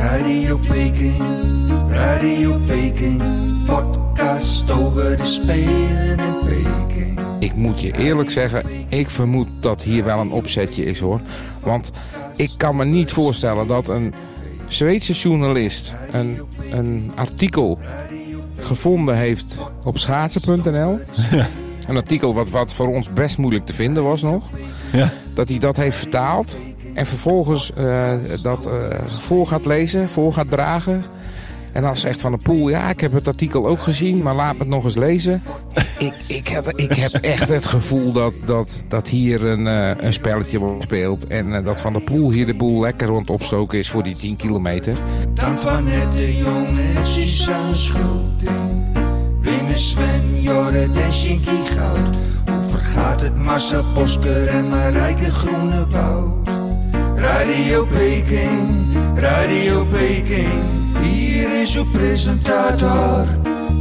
Radio Peking, Radio Peking, podcast over de Spelen in Peking. Ik moet je eerlijk zeggen, ik vermoed dat hier wel een opzetje is hoor. Want ik kan me niet voorstellen dat een Zweedse journalist een, een artikel gevonden heeft op schaatsen.nl. Een artikel wat, wat voor ons best moeilijk te vinden was nog. Ja. Dat hij dat heeft vertaald. En vervolgens eh, dat eh, voor gaat lezen, voor gaat dragen. En dan zegt Van de Poel, ja, ik heb het artikel ook gezien, maar laat me het nog eens lezen. ik, ik, heb, ik heb echt het gevoel dat, dat, dat hier een, eh, een spelletje wordt gespeeld. En dat Van der Poel hier de boel lekker rond opstoken is voor die 10 kilometer. Antoinette de Jong Suzanne Schulting. Winnen Sven, Jorrit en Shinky Goud. Hoe vergaat het Marcel Bosker en Marijke Groenewoud? Radio Peking, Radio Peking. Hier is uw presentator,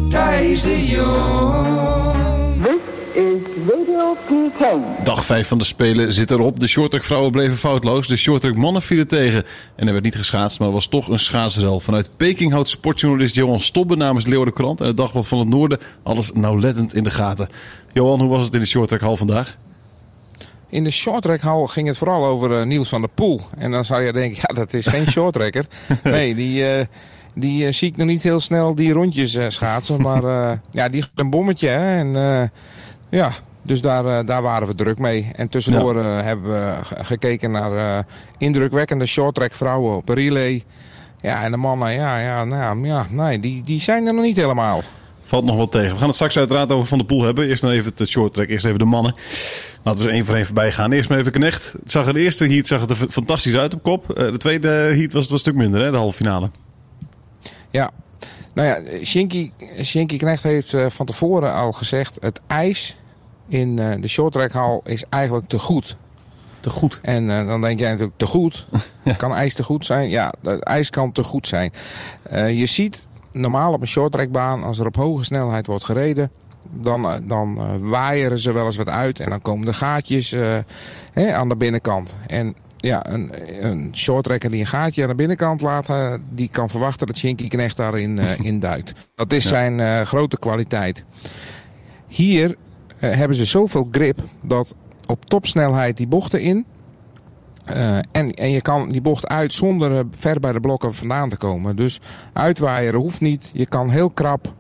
Thijs de Jong. This is Radio Peking. Dag 5 van de Spelen zit erop. De shorttrack vrouwen bleven foutloos. De shorttrack mannen vielen tegen. En er werd niet geschaatst, maar er was toch een schaatsrel. Vanuit Peking houdt sportjournalist Johan Stobbe namens Leeuwardenkrant en het Dagblad van het Noorden alles nauwlettend in de gaten. Johan, hoe was het in de shorttrackhal vandaag? In de shorttrackhal ging het vooral over eh, Niels van der Poel. En dan zou je denken, ja, dat is geen shorttracker. Nee, die, eh, die eh, zie ik nog niet heel snel die rondjes schaatsen. Maar ja, die een bommetje. Hè? En ja, dus daar, daar waren we druk mee. En tussendoor hebben we ge- gekeken naar indrukwekkende shorttrack vrouwen op relay. Ja, en de mannen, ja, ja, nou, ja nee, die, die zijn er nog niet helemaal. Valt nog wat tegen. We gaan het straks uiteraard over Van der Poel hebben. Eerst dan even het shorttrack, eerst even de mannen. Laten we eens één voor één voorbij gaan. Eerst maar even Knecht. Het zag er de eerste heat zag het er fantastisch uit op kop. Eh, De tweede heat was het wel een stuk minder, hè, de halve finale. Ja, nou ja, Shinky, Shinky Knecht heeft eh, van tevoren al gezegd... het ijs in eh, de shorttrackhal is eigenlijk te goed. Te goed. En eh, dan denk jij natuurlijk te goed. Kan ijs te goed zijn? Ja, het ijs kan te goed zijn. Eh, je ziet normaal op een shorttrackbaan, als er op hoge snelheid wordt gereden, dan, eh, dan eh, waaieren ze wel eens wat uit en dan komen de gaatjes eh, hè, aan de binnenkant. En ja, een, een shorttracker die een gaatje aan de binnenkant laat, die kan verwachten dat Shinky Knecht daarin eh in duikt. Dat is zijn grote kwaliteit. Hier hebben ze zoveel grip dat op topsnelheid die bochten in. Eh, en, en je kan die bocht uit zonder eh, ver bij de blokken vandaan te komen. Dus uitwaaieren hoeft niet. Je kan heel krap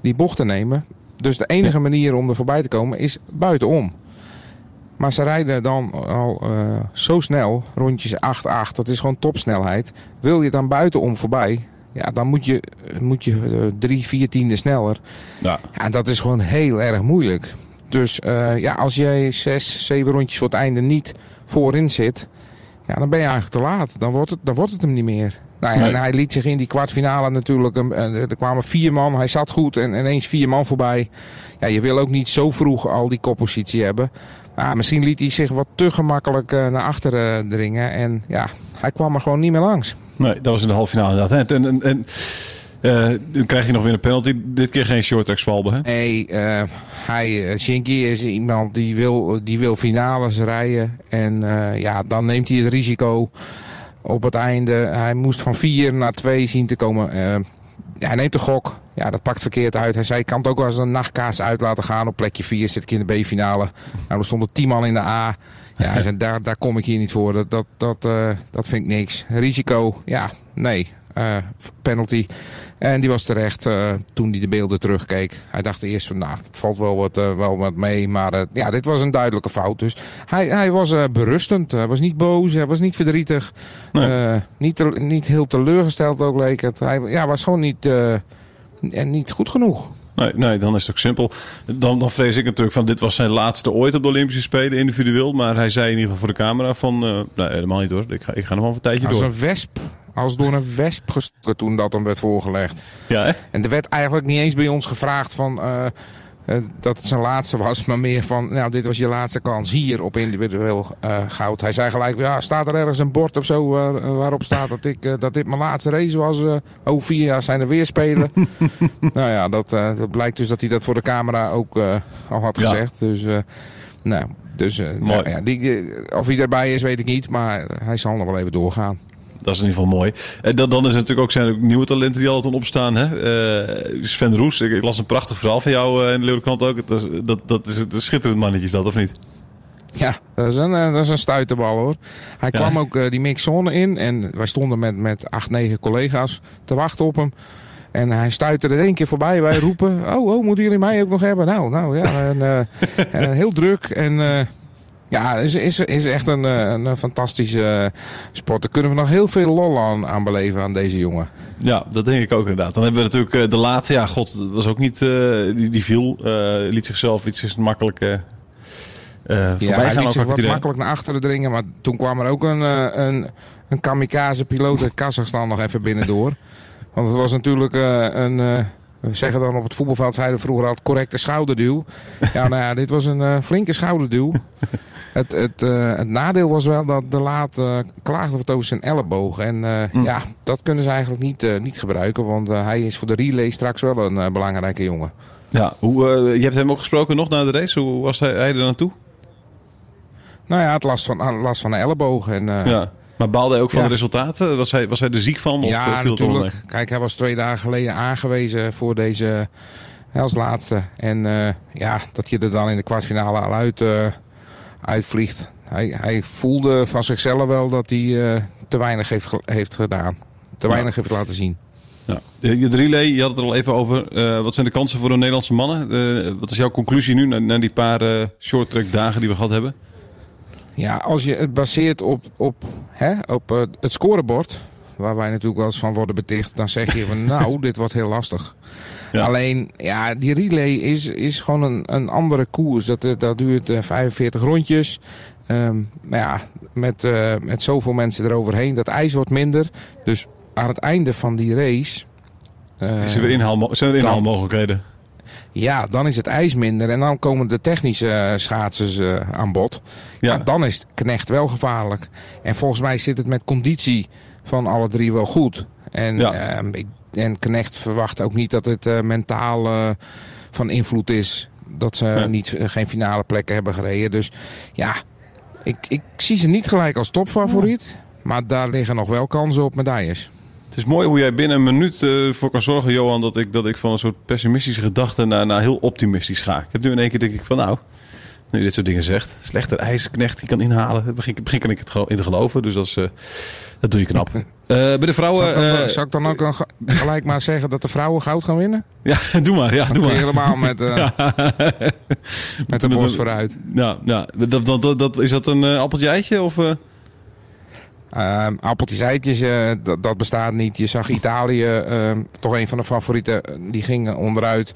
die bochten nemen. Dus de enige manier om er voorbij te komen is buitenom. Maar ze rijden dan al eh, zo snel, rondjes 8-8, dat is gewoon topsnelheid. Wil je dan buitenom voorbij, ja, dan moet je, moet je drie, vier tienden sneller. Ja. En dat is gewoon heel erg moeilijk. Dus ja, als jij zes, zeven rondjes voor het einde niet voorin zit, ja, dan ben je eigenlijk te laat. Dan wordt het, dan wordt het hem niet meer. Nou ja, Nee. En hij liet zich in die kwartfinale natuurlijk. eh, Er kwamen vier man, hij zat goed en ineens vier man voorbij. Ja, je wil ook niet zo vroeg al die koppositie hebben. Maar misschien liet hij zich wat te gemakkelijk eh, naar achteren dringen. En ja, hij kwam er gewoon niet meer langs. Nee, dat was in de halve finale inderdaad. En, en, en eh, dan krijg je nog weer een penalty. Dit keer geen shorttrack zwalbe, hè? Nee, eh, hij, eh, Shinky is iemand die wil, die wil finales rijden. En eh, ja, dan neemt hij het risico op het einde. Hij moest van vier naar twee zien te komen. Eh, hij neemt de gok. Ja, dat pakt verkeerd uit. Hij zei, kan het ook als een nachtkaas uit laten gaan. Op plekje 4 zit ik in de B-finale. Nou, er stonden 10 man in de A. Ja, daar, daar kom ik hier niet voor. Dat, dat, dat, eh, dat vind ik niks. Risico, ja, nee. Eh, eh, penalty. En die was terecht eh, toen hij de beelden terugkeek. Hij dacht eerst van, nou, het valt wel wat, eh, wel wat mee. Maar eh, ja, dit was een duidelijke fout. Dus hij, hij was berustend. Hij was niet boos. Hij was niet verdrietig. Nee. Niet, niet heel teleurgesteld ook leek het. Hij ja, was gewoon niet, en niet goed genoeg. Nee, nee, dan is het ook simpel. Dan, dan vrees ik natuurlijk van dit was zijn laatste ooit op de Olympische Spelen individueel. Maar hij zei in ieder geval voor de camera van nee, helemaal niet hoor. Ik ga, ik ga nog wel een tijdje Als door. een wesp. Als door een wesp gestoken toen dat hem werd voorgelegd. Ja, hè? En er werd eigenlijk niet eens bij ons gevraagd van, eh, eh, dat het zijn laatste was. Maar meer van, nou dit was je laatste kans hier op individueel eh, goud. Hij zei gelijk, ja staat er ergens een bord of zo waar- waarop staat dat, ik, dat dit mijn laatste race was. over vier jaar zijn er weer spelen. nou ja, dat, dat blijkt dus dat hij dat voor de camera ook al had Ja. gezegd. Dus, nou, dus eh, Mooi. nou ja, die, of hij erbij is weet ik niet. Maar hij zal nog wel even doorgaan. Dat is in ieder geval mooi. En dan, dan is er natuurlijk ook, zijn er ook nieuwe talenten die altijd opstaan. Hè? Eh, Sven Roes, ik, ik las een prachtig verhaal van jou eh, in de Leeuwenkrant ook. Dat is, dat, dat is een schitterend mannetje, is dat of niet? Ja, dat is een, eh, dat is een stuiterbal hoor. Hij Ja. kwam ook eh, die mixzone in en wij stonden met, met acht, negen collega's te wachten op hem. En hij stuitte er één keer voorbij. Wij roepen, oh, oh, moeten jullie mij ook nog hebben? Nou, nou ja, en, eh, en heel druk. En eh, ja, is, is, is echt een, eh, een fantastische eh, sport. Daar kunnen we nog heel veel lol aan, aan beleven aan deze jongen. Ja, dat denk ik ook inderdaad. Dan hebben we natuurlijk eh, de late. Ja, god, dat was ook niet... die, die viel, eh, liet zichzelf iets makkelijk Ja, hij liet Ook zich wat iedereen. makkelijk naar achteren dringen. Maar toen kwam er ook een, een, een kamikaze-piloot uit Kazachstan nog even binnendoor. Want het was natuurlijk een... we zeggen dan op het voetbalveld, zeiden vroeger altijd correcte schouderduw. Ja, nou ja, dit was een flinke schouderduw. Het, het, eh, het nadeel was wel dat de laat eh, klaagde wat over zijn elleboog. En eh, Hm. ja, dat kunnen ze eigenlijk niet, niet gebruiken. Want hij is voor de relay straks wel een belangrijke jongen. Ja, hoe, je hebt hem ook gesproken nog na de race. Hoe was hij, hij er naartoe? Nou ja, het last van, last van de elleboog. En, ja. Maar baalde hij ook van Ja. de resultaten? Was hij, was hij er ziek van? Of ja, viel natuurlijk. Kijk, hij was twee dagen geleden aangewezen voor deze als laatste. En ja, dat je er dan in de kwartfinale al uit, uitvliegt. Hij, hij voelde van zichzelf wel dat hij eh, te weinig heeft, heeft gedaan. Te Ja. weinig heeft laten zien. Ja. Je relay, je had het er al even over. Eh, wat zijn de kansen voor de Nederlandse mannen? Eh, wat is jouw conclusie nu na, na die paar eh short track dagen die we gehad hebben? Ja, als je het baseert op, op, hè, op het scorebord, waar wij natuurlijk wel eens van worden beticht, dan zeg je van nou, dit wordt heel lastig. Ja. Alleen, ja, die relay is, is gewoon een, een andere koers. Dat, eh, dat duurt eh, 45 rondjes. Ehm, maar ja, met, eh, met zoveel mensen eroverheen, dat ijs wordt minder. Dus aan het einde van die race... eh, Is er weer zijn er inhaalmogelijkheden? ja, dan is het ijs minder en dan komen de technische eh, schaatsers eh, aan bod. Ja. Ja. dan is Knecht wel gevaarlijk. En volgens mij zit het met conditie van alle drie wel goed. En, Ja. ehm, ik, en Knecht verwacht ook niet dat het eh, mentaal eh, van invloed is. Dat ze niet, eh, geen finale plekken hebben gereden. Dus ja, ik, ik zie ze niet gelijk als topfavoriet. Maar daar liggen nog wel kansen op medailles. Het is mooi hoe jij binnen een minuut eh, voor kan zorgen, Johan, dat ik, dat ik van een soort pessimistische gedachte naar, naar heel optimistisch ga. Ik heb nu in één keer denk ik van nou, nu je dit soort dingen zegt, slechter ijsknecht die kan inhalen. Begin, begin kan ik het in te geloven, dus dat, is, eh, dat doe je knap. Eh, bij de vrouwen, Zal ik dan, eh, ik dan ook een gelijk maar zeggen dat de vrouwen goud gaan winnen? ja, doe maar, ja, Dan doe maar. helemaal met, eh, met de borst vooruit. Nou, nou dat, dat, dat, dat, is dat een appeltje eitje of? eh? Ehm appeltjes, eitjes, dat, dat bestaat niet. Je zag Italië, ehm, toch een van de favorieten, die ging onderuit.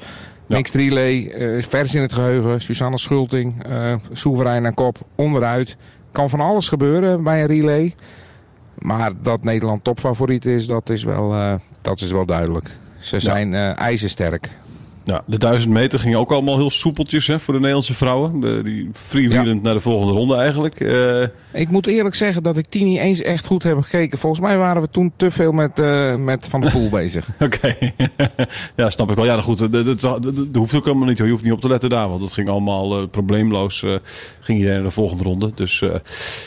Ja. Relay, vers in het geheugen. Susanne Schulting, soeverein aan kop, onderuit. Kan van alles gebeuren bij een relay. Maar dat Nederland topfavoriet is, dat is wel, eh, dat is wel duidelijk. Ze zijn eh ijzersterk. Ja, de 1000 meter ging ook allemaal heel soepeltjes hè, voor de Nederlandse vrouwen. De, die freewheelend naar de volgende ronde eigenlijk. Eh, Ik moet eerlijk zeggen dat ik die niet eens echt goed heb gekeken. Volgens mij waren we toen te veel met, eh, met Van der Poel bezig. Oké, ja, snap ik wel. Ja, goed, dat, hoeft ook helemaal niet. Je hoeft niet op te letten daar, want dat ging allemaal eh, probleemloos. ging iedereen naar de volgende ronde. Dus, maar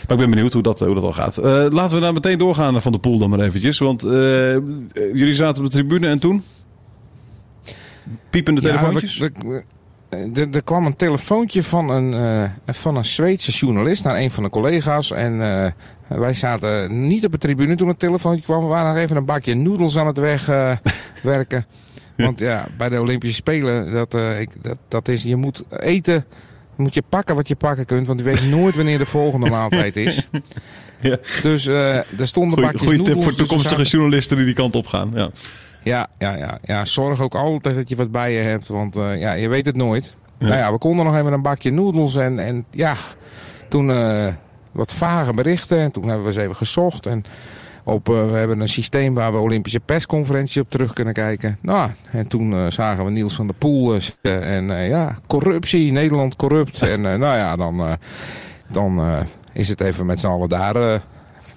ik ben benieuwd hoe dat, hoe dat al gaat. Laten we daar meteen doorgaan Van de Poel dan maar eventjes. Want jullie zaten op de tribune en toen? Piepende Ja, telefoontjes? we- we- er, er kwam een telefoontje van een, eh, van een Zweedse journalist naar een van de collega's. En eh, wij zaten niet op de tribune toen het telefoontje kwam. We waren nog even een bakje noedels aan het wegwerken. Want ja, bij de Olympische Spelen, dat, eh, ik, dat, dat is, je moet eten, moet je pakken wat je pakken kunt. Want je weet nooit wanneer de volgende maaltijd is. Ja. Dus eh, er stonden Goeie, bakjes goeie tip noedels. voor dus toekomstige zaten- journalisten die die kant op gaan. Ja. Ja, ja, ja, ja, zorg ook altijd dat je wat bij je hebt, want eh, ja, je weet het nooit. Nou ja, we konden nog even een bakje noedels en, en ja, toen eh, wat vage berichten. En toen hebben we eens even gezocht en op, eh, we hebben een systeem waar we Olympische persconferentie op terug kunnen kijken. Nou, en toen zagen we Niels van der Poel zitten en ja, corruptie, Nederland corrupt. en nou ja, dan, dan is het even met z'n allen daar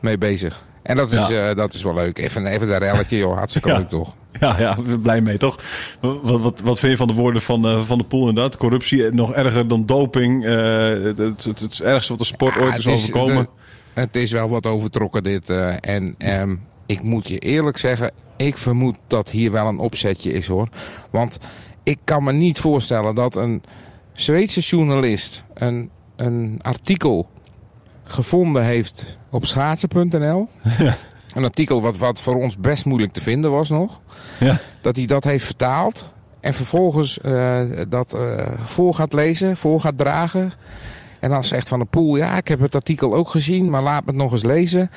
mee bezig. En dat is, Ja. dat is wel leuk. Even, even een relletje, joh. Hartstikke Ja. leuk, toch? Ja, ja, blij mee, toch? Wat, wat, wat vind je van de woorden van, eh, van de Poel inderdaad? Corruptie, eh, nog erger dan doping. eh, het, het, het, het ergste wat de sport Ja, ooit is overkomen. de- het is wel wat overtrokken dit. en ehm, ik moet je eerlijk zeggen, ik vermoed dat hier wel een opzetje is hoor. Want ik kan me niet voorstellen dat een Zweedse journalist een, een artikel gevonden heeft op schaatsen.nl. Een artikel wat, wat voor ons best moeilijk te vinden was nog. Ja. Dat hij dat heeft vertaald. En vervolgens eh, dat eh, voor gaat lezen, voor gaat dragen. En dan zegt Van de Poel, ja, ik heb het artikel ook gezien, maar laat me het nog eens lezen.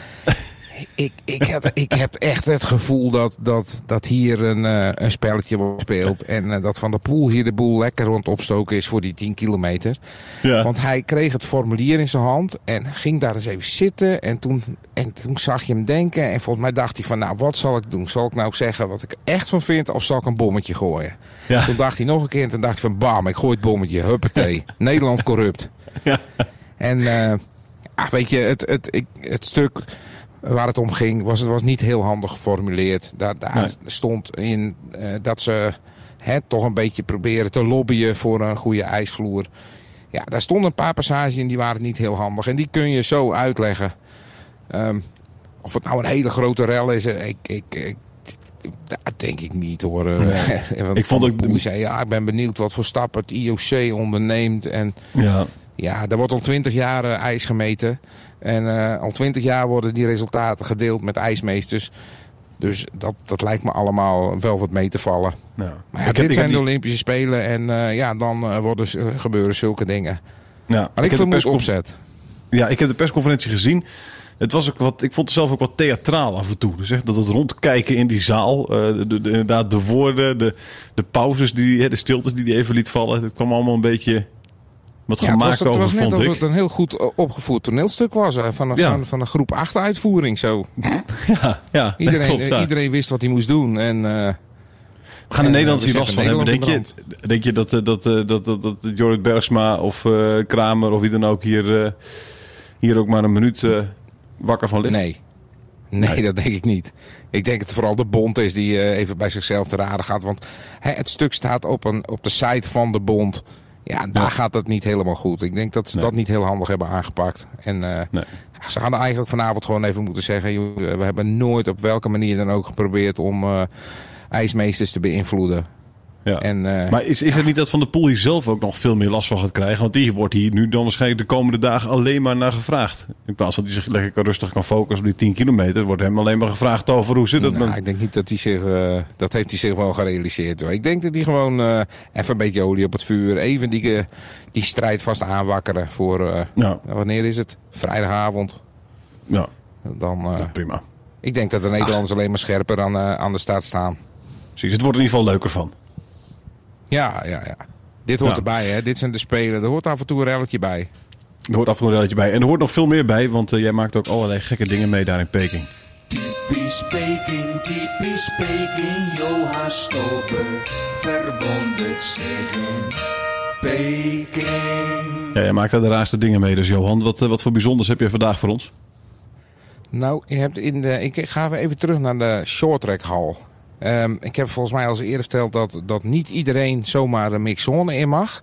Ik, ik, heb, ik heb echt het gevoel dat, dat, dat hier een, eh, een spelletje wordt gespeeld. En eh, dat Van der Poel hier de boel lekker rond opstoken is voor die 10 kilometer. Ja. Want hij kreeg het formulier in zijn hand en ging daar eens even zitten. En toen, en toen zag je hem denken. En volgens mij dacht hij van, nou, wat zal ik doen? Zal ik nou zeggen wat ik echt van vind of zal ik een bommetje gooien? Ja. Toen dacht hij nog een keer en toen dacht hij van, bam, ik gooi het bommetje. Huppatee. Nederland corrupt. Ja. En eh, ah, weet je, het, het, ik, het stuk waar het om ging, was, het was niet heel handig geformuleerd. Daar, daar Nee. stond in eh, dat ze hè, toch een beetje proberen te lobbyen voor een goede ijsvloer. Ja, daar stonden een paar passages in die waren niet heel handig. En die kun je zo uitleggen. Ehm, of het nou een hele grote rel is, eh, ik, ik, ik, dat denk ik niet hoor. Eh, Want Ik vond ook- Poel zei, ja, ik ben benieuwd wat voor stappen het IOC onderneemt. En ja. ja, er wordt al twintig jaar ijs gemeten. En eh, al twintig jaar worden die resultaten gedeeld met ijsmeesters. Dus dat, dat lijkt me allemaal wel wat mee te vallen. Maar ja, Ik heb- dit ik zijn de die- Olympische Spelen en eh, ja, dan eh, worden, gebeuren zulke dingen. Ja. Maar ik, heb de vermoed opzet. Ja, ik heb de persconferentie gezien. Het was ook wat, ik vond het zelf ook wat theatraal af en toe. Dus echt dat het rondkijken in die zaal. de, de- inderdaad, de woorden, de, de pauzes, die, de stiltes die hij even liet vallen. Het kwam allemaal een beetje wat Ja, het was, het over, was net vond alsof ik. het een heel goed eh, opgevoerd toneelstuk was. Van een, Ja. van, van een groep 8 uitvoering zo. Ja, ja Iedereen, klopt, ja. eh, iedereen wist wat hij moest doen. En, eh, We gaan En, in eh, Nederland we hier last van hebben. Denk je, denk je dat, dat, dat, dat, dat Jorrit Bergsma of Kramer of wie dan ook hier, hier ook maar een minuut wakker van ligt? Nee. nee. Nee. dat denk ik niet. Ik denk dat het vooral de bond is die even bij zichzelf te raden gaat. Want hè, het stuk staat op, een, op de site van de bond. Ja, daar Ja. gaat het niet helemaal goed. Ik denk dat ze Nee. dat niet heel handig hebben aangepakt. En eh, Nee. ze hadden eigenlijk vanavond gewoon even moeten zeggen... joh, we hebben nooit op welke manier dan ook geprobeerd om eh, ijsmeesters te beïnvloeden. Ja. En, eh, Maar is, is het niet dat Van der Poel hier zelf ook nog veel meer last van gaat krijgen? Want die wordt hier nu dan waarschijnlijk de komende dagen alleen maar naar gevraagd. In plaats van dat hij zich lekker rustig kan focussen op die 10 kilometer, wordt hem alleen maar gevraagd over hoe zit het Nou, met... ik denk niet dat hij zich, eh, dat heeft hij zich wel gerealiseerd. Hoor. Ik denk dat hij gewoon eh, even een beetje olie op het vuur, even die, die strijd vast aanwakkeren voor, eh, Ja, wanneer is het? Vrijdagavond. ja, Dan, eh, ja, prima. ik denk dat de Nederlanders alleen maar scherper aan, eh, aan de start staan. Precies, het wordt in ieder geval leuker van. Ja, ja, ja. Dit hoort Ja. erbij, hè. Dit zijn de spelen. Er hoort af en toe een relletje bij. Er hoort af en toe een relletje bij. En er hoort nog veel meer bij, want eh, jij maakt ook allerlei gekke dingen mee daar in Peking. Typisch Peking, typisch Peking, Johan Stober verwondert zich in Peking. Ja, jij maakt daar de raarste dingen mee, dus Johan, wat, eh, wat voor bijzonders heb je vandaag voor ons? Nou, je hebt in de, ik ga even terug naar de shorttrackhal. Ehm ik heb volgens mij al eerder verteld dat, dat niet iedereen zomaar een mixzone in mag.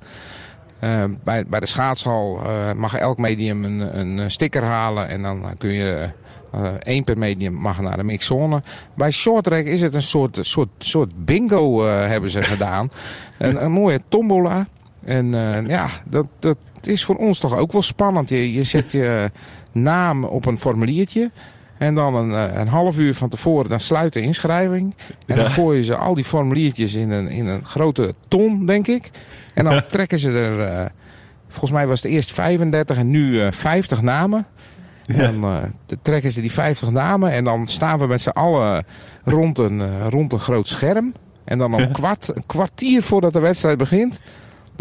Ehm, bij, bij de schaatshal eh, mag elk medium een, een sticker halen en dan kun je eh, één per medium mag naar de mixzone. Bij shorttrack is het een soort, soort, soort bingo eh, hebben ze gedaan. Een, een mooie tombola. En ja, dat, dat is voor ons toch ook wel spannend. Je, je zet je naam op een formuliertje. En dan een, eh, een half uur van tevoren dan sluit de inschrijving. En dan gooien ze al die formuliertjes in een, in een grote ton, denk ik. En dan trekken ze er, eh, volgens mij was het eerst 35 en nu eh 50 namen. En dan eh, trekken ze die 50 namen en dan staan we met z'n allen rond een, eh, rond een groot scherm. En dan om kwart, een kwartier voordat de wedstrijd begint,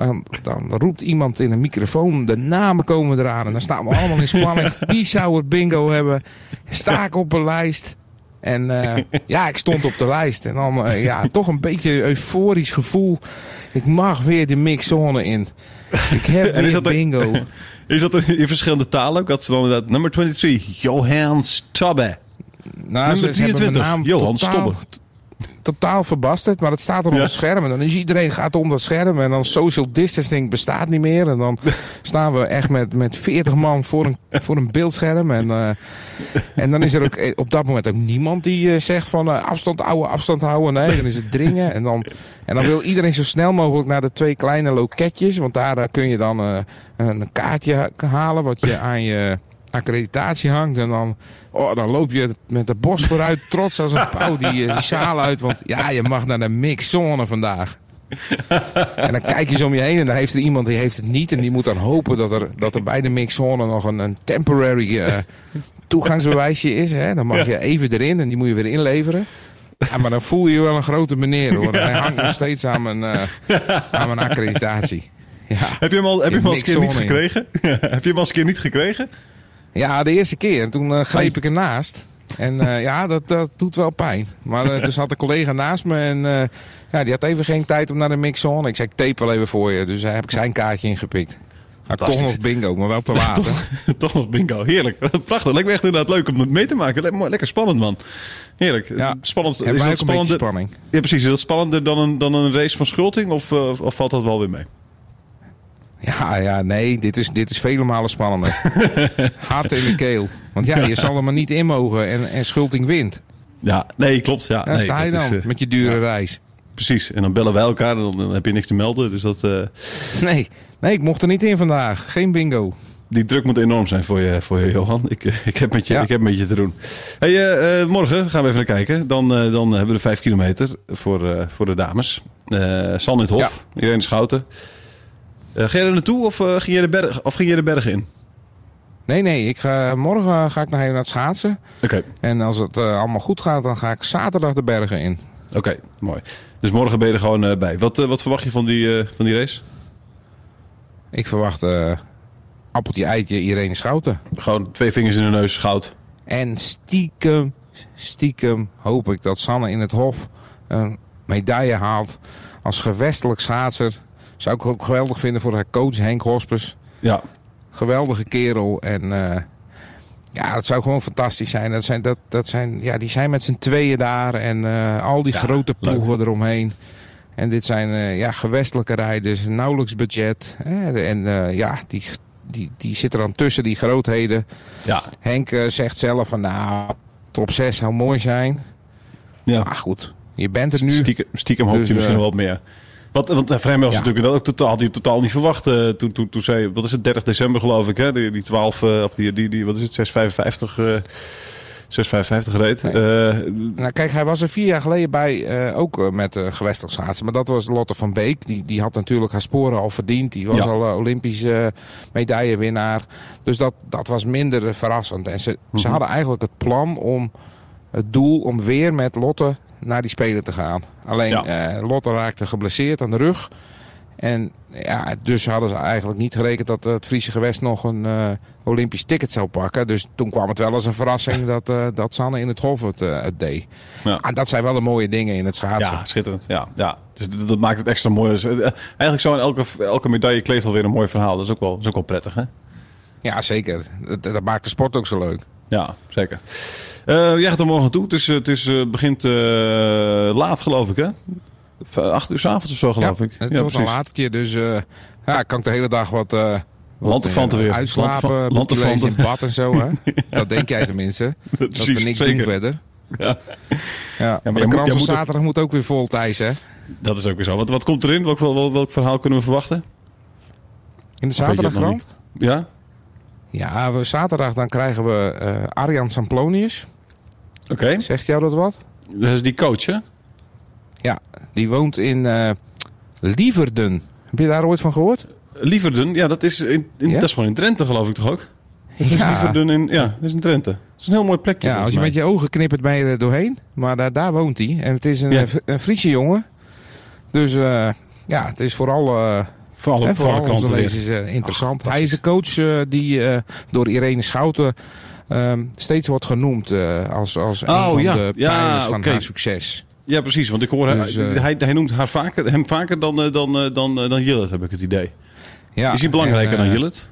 dan, dan roept iemand in een microfoon, de namen komen eraan. En dan staan we allemaal in spanning. Wie zou het bingo hebben? Sta ik op een lijst? En eh, ja, ik stond op de lijst. En dan eh, ja, toch een beetje euforisch gevoel. Ik mag weer de mixzone in. Ik heb En is weer een- bingo. Is dat in verschillende talen ook? Dat ze dan inderdaad... Nummer 23, Johan Stobbe. Nou, ze- Nummer ze hebben mijn 23, naam Johan totaal, Stobbe. Totaal verbasterd, maar het staat er op Ja. het scherm. En dan is iedereen gaat om dat scherm. En dan social distancing bestaat niet meer. En dan staan we echt met, met 40 man voor een, voor een beeldscherm. En, eh, en dan is er ook eh, op dat moment ook niemand die eh, zegt van afstand houden, afstand houden. Nee, dan is het dringen. En dan, en dan wil iedereen zo snel mogelijk naar de twee kleine loketjes. Want daar kun je dan een kaartje halen wat je aan je accreditatie hangt. En dan, oh, dan loop je met de borst vooruit, trots als een pauw, die, eh, die sjaal uit. Want ja, je mag naar de mixzone vandaag. En dan kijk je zo om je heen en dan heeft er iemand die heeft het niet. En die moet dan hopen dat er, dat er bij de mixzone nog een, een temporary eh, toegangsbewijsje is. Hè? Dan mag je even erin en die moet je weer inleveren. Ja, maar dan voel je je wel een grote meneer hoor. Hij hangt nog steeds aan mijn, eh, aan mijn accreditatie. Ja. Heb je hem al, heb je hem al eens een keer niet gekregen? heb je hem al eens een keer niet gekregen? Ja, de eerste keer. En toen eh, greep ik ernaast. En eh, ja, dat, dat doet wel pijn. Maar eh, dus had een collega naast me en ja, die had even geen tijd om naar de mixzone. Ik zei, ik tape wel even voor je. Dus daar heb ik zijn kaartje ingepikt. Maar toch nog bingo, maar wel te laat. toch, toch nog bingo. Heerlijk. Prachtig. Lijkt me echt inderdaad leuk om het mee te maken. Lekker spannend, man. Heerlijk. Ja. Spannend. Is dat spannender? Ja, precies. Is dat spannender dan een, dan een race van Schulting? Of, of valt dat wel weer mee? Ja, ja, nee, dit is, dit is vele malen spannender. Hard in de keel. Want ja, je zal er maar niet in mogen en, en Schulting wint. Ja, nee, klopt. Ja, Daar nee, sta je dan is, eh, met je dure reis. Precies. En dan bellen wij elkaar en dan, heb je niks te melden. Dus dat, eh, Nee, nee, ik mocht er niet in vandaag. Geen bingo. die druk moet enorm zijn voor je, voor je Johan. Ik, eh, ik, heb met je, Ja. ik heb met je te doen. Hey, morgen gaan we even naar kijken. Dan, dan hebben we de vijf kilometer voor, voor de dames. Eh San in het Hof, Irene Schouten. Eh, ga je er naartoe of, eh, ging je de berg, of ging je de bergen in? Nee, nee, ik ga, morgen ga ik nog even naar het schaatsen. Oké, En als het eh, allemaal goed gaat, dan ga ik zaterdag de bergen in. oké, mooi. Dus morgen ben je er gewoon bij. Wat, wat verwacht je van die, van die race? Ik verwacht appeltje, eitje, Irene Schouten. Gewoon twee vingers in de neus, goud. En stiekem, stiekem hoop ik dat Sanne in het Hof een medaille haalt. Als gewestelijk schaatser. Zou ik ook geweldig vinden voor haar coach Henk Hospes. Ja, Geweldige kerel. En eh, ja, dat zou gewoon fantastisch zijn. Dat zijn, dat, dat zijn, ja, die zijn met z'n tweeën daar. En eh, al die Ja, grote leuk. ploegen eromheen. En dit zijn eh, ja, gewestelijke rijders. Nauwelijks budget. En ja, die, die, die zitten dan tussen die grootheden. ja, Henk zegt zelf van nou, top 6 zou mooi zijn. ja. Maar goed, je bent er nu. Stiekem, stiekem hoopt Dus, hij misschien eh, wel wat meer. Wat, want eh, hem was Ja. natuurlijk dat ook totaal, had hij totaal niet verwacht. eh, toen, toen, toen zei, wat is het, 30 december geloof ik, hè? Die, die 12, eh, of die, die, die, wat is het, 655, eh 655 reed. Nou, kijk, hij was er vier jaar geleden bij, ook met uh, gewestelijk schaatsen. Maar dat was Lotte van Beek. Die, die had natuurlijk haar sporen al verdiend. Die was Ja. al Olympisch eh, medaillewinnaar. Dus dat, dat was minder verrassend. En ze, ze Mhm. hadden eigenlijk het plan om het doel om weer met Lotte naar die Spelen te gaan. Alleen Ja. eh, Lotte raakte geblesseerd aan de rug. En ja, dus hadden ze eigenlijk niet gerekend dat het Friese gewest nog een eh, Olympisch ticket zou pakken. Dus toen kwam het wel als een verrassing dat, eh, dat Sanne in het Hof het, eh, het deed. Ja. En dat zijn wel de mooie dingen in het schaatsen. ja, schitterend. Ja, ja. Dus dat, dat maakt het extra mooi. Dus, eh, eigenlijk zo in elke, elke medaille kleeft alweer een mooi verhaal. Dat is ook wel, dat is ook wel prettig, hè? Ja, zeker. Dat, dat maakt de sport ook zo leuk. Ja, zeker. Eh jij gaat er morgen toe. Het, is, het is, eh, begint eh, laat, geloof ik, hè? Acht uur 's avonds of zo, geloof ja, ik. Het wordt een latertje, dus eh ja, kan ik de hele dag wat, Lanterfanten eh, weer. uitslapen, lezen in bad en zo. Hè? dat denk jij tenminste. dat we niks zeker. doen verder. Ja. Ja, maar de krant van ook- zaterdag moet ook weer vol, Thijs, hè? Dat is ook weer zo. Wat, wat komt erin? Welk, welk, welk verhaal kunnen we verwachten? In de zaterdagkrant? Ja? Ja, we, zaterdag dan krijgen we eh, Arjan Samplonius. Oké. Zegt jou dat wat? Dat is die coach, hè? Ja, die woont in eh Lieverden. Heb je daar ooit van gehoord? Lieverden, ja, dat is, in, in- Ja? dat is gewoon in Drenthe, geloof ik toch ook? Dat is Ja. Lieverden in, ja, dat is in Drenthe. Dat is een heel mooi plekje. Ja, als je mij. met je ogen knippert ben je er doorheen. Maar daar, daar woont hij. En het is een, Ja. een Friese jongen. Dus eh, ja, het is vooral, Voor alle, voor alle weer. lezers eh, interessant. Ach, hij is de coach eh, die eh, door Irene Schouten ehm, steeds wordt genoemd als, als een Oh, van ja. de Ja, pijlers van haar succes. Ja, precies. Want ik hoor, Dus, hij, hij, hij noemt haar vaker, hem vaker dan, dan, dan, dan Jillet, heb ik het idee. Ja, is hij belangrijker en, dan Jillet?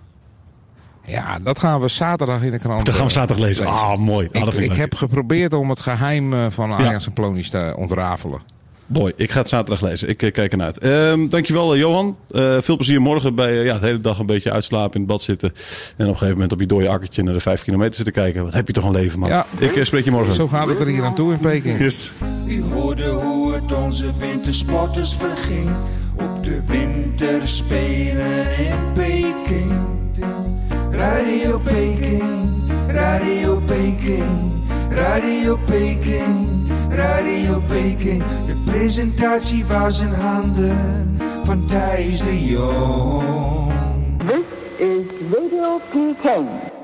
Ja, dat gaan we zaterdag in de krant Dat gaan we zaterdag lezen. Ah, mooi. Ah, Ik, heb geprobeerd om het geheim eh, van Ja. Arjan Samplonius te ontrafelen. Mooi. Ik ga het zaterdag lezen. Ik eh, kijk ernaar uit. Ehm, dankjewel, eh, Johan. Eh, veel plezier morgen bij ja, de hele dag een beetje uitslapen, in het bad zitten. En op een gegeven moment op je dode akkertje naar de vijf kilometer zitten kijken. Wat heb je toch een leven, man. Ja. Ik spreek je morgen. Zo gaat het er hier aan toe in Peking. Yes. U hoorde hoe het onze wintersporters verging op de winterspelen in Peking. Radio Peking, Radio Peking, Radio Peking, Radio Peking. De presentatie was in handen van Thijs de Jong. This is Radio Peking.